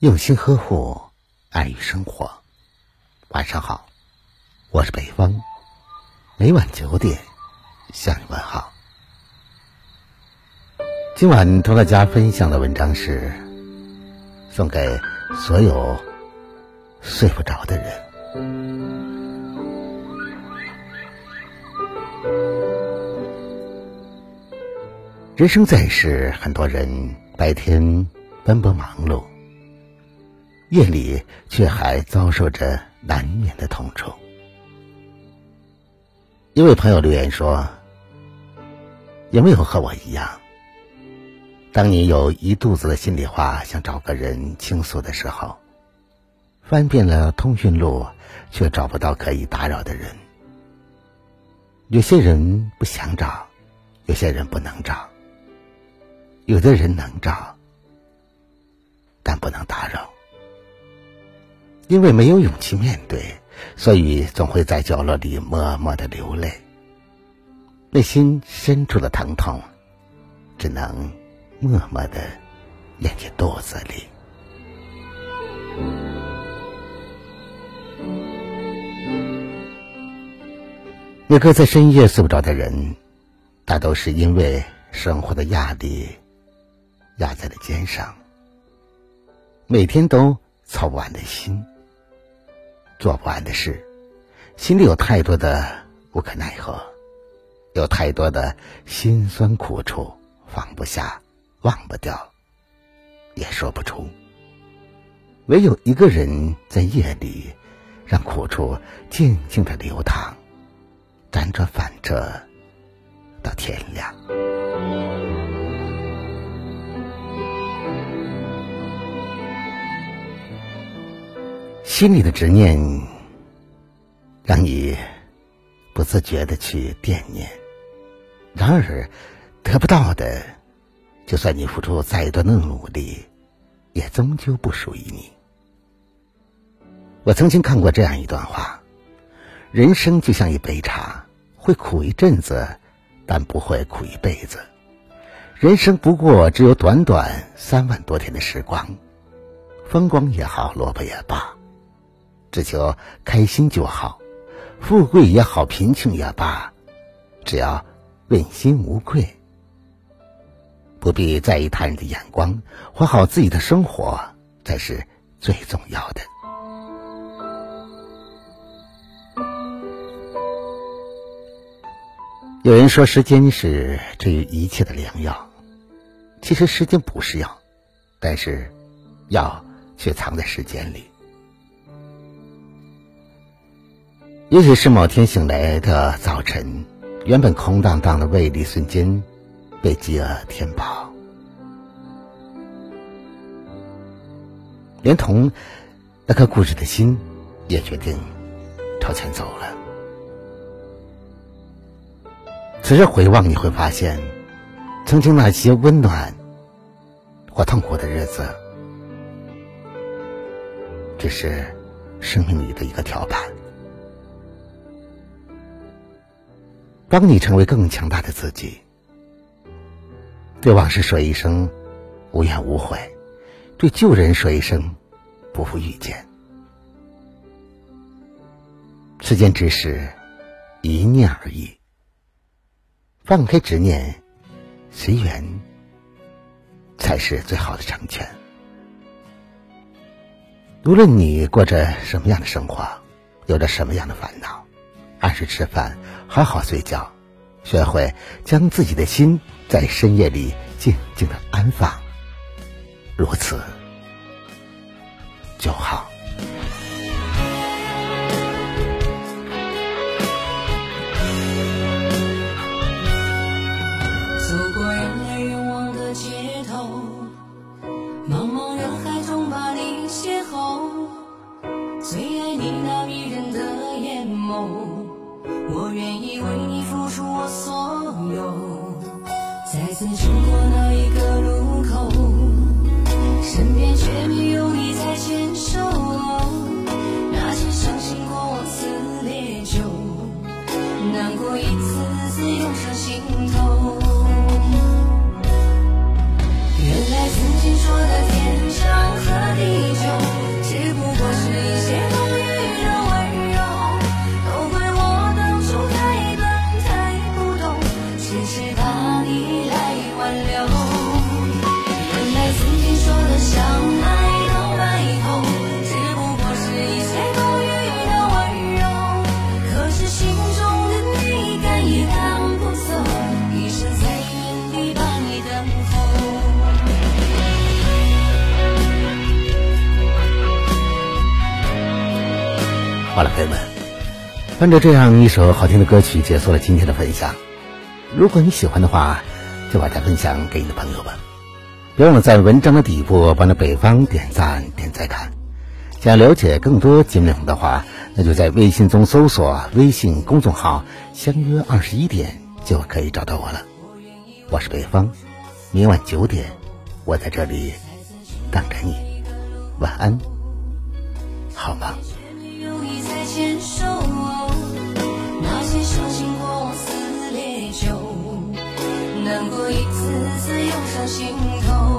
用心呵护，爱与生活。晚上好，我是北风，每晚九点向你问好。今晚同大家分享的文章是送给所有睡不着的人。人生在世，很多人白天奔波忙碌。夜里却还遭受着难免的痛楚。一位朋友留言说：“有没有和我一样？当你有一肚子的心里话想找个人倾诉的时候，翻遍了通讯录，却找不到可以打扰的人。有些人不想找，有些人不能找，有的人能找，但不能打扰。”因为没有勇气面对，所以总会在角落里默默的流泪。内心深处的疼痛，只能默默的咽进肚子里。那个在深夜睡不着的人，大都是因为生活的压力压在了肩上，每天都操不完的心。做不完的事，心里有太多的无可奈何，有太多的辛酸苦楚，放不下，忘不掉，也说不出。唯有一个人在夜里，让苦楚静静的流淌，辗转反侧到天亮。心里的执念，让你不自觉的去惦念；然而，得不到的，就算你付出再多的努力，也终究不属于你。我曾经看过这样一段话：人生就像一杯茶，会苦一阵子，但不会苦一辈子。人生不过只有短短三万多天的时光，风光也好，落魄也罢。只求开心就好，富贵也好，贫穷也罢，只要问心无愧，不必在意他人的眼光，活好自己的生活才是最重要的。有人说，时间是治愈一切的良药，其实时间不是药，但是药却藏在时间里。也许是某天醒来的早晨，原本空荡荡的胃里瞬间被饥饿填饱，连同那颗固执的心也决定朝前走了。此时回望，你会发现，曾经那些温暖或痛苦的日子，只是生命里的一个跳板。帮你成为更强大的自己。对往事说一声无怨无悔，对旧人说一声不负遇见。世间之事，一念而已。放开执念，随缘，才是最好的成全。无论你过着什么样的生活，有着什么样的烦恼。按时吃饭，好好睡觉，学会将自己的心在深夜里静静的安放，如此就好。次经过那一个路口，身边却没有你在牵手。那些伤心过往似烈酒，难过一次次涌上心好了，朋友们，伴着这样一首好听的歌曲，结束了今天的分享。如果你喜欢的话，就把它分享给你的朋友吧。别忘了在文章的底部帮着北方点赞、点再看。想了解更多节目内容的话，那就在微信中搜索微信公众号“相约二十一点”就可以找到我了。我是北方，明晚九点，我在这里等着你。晚安，好吗？一次次涌上心头。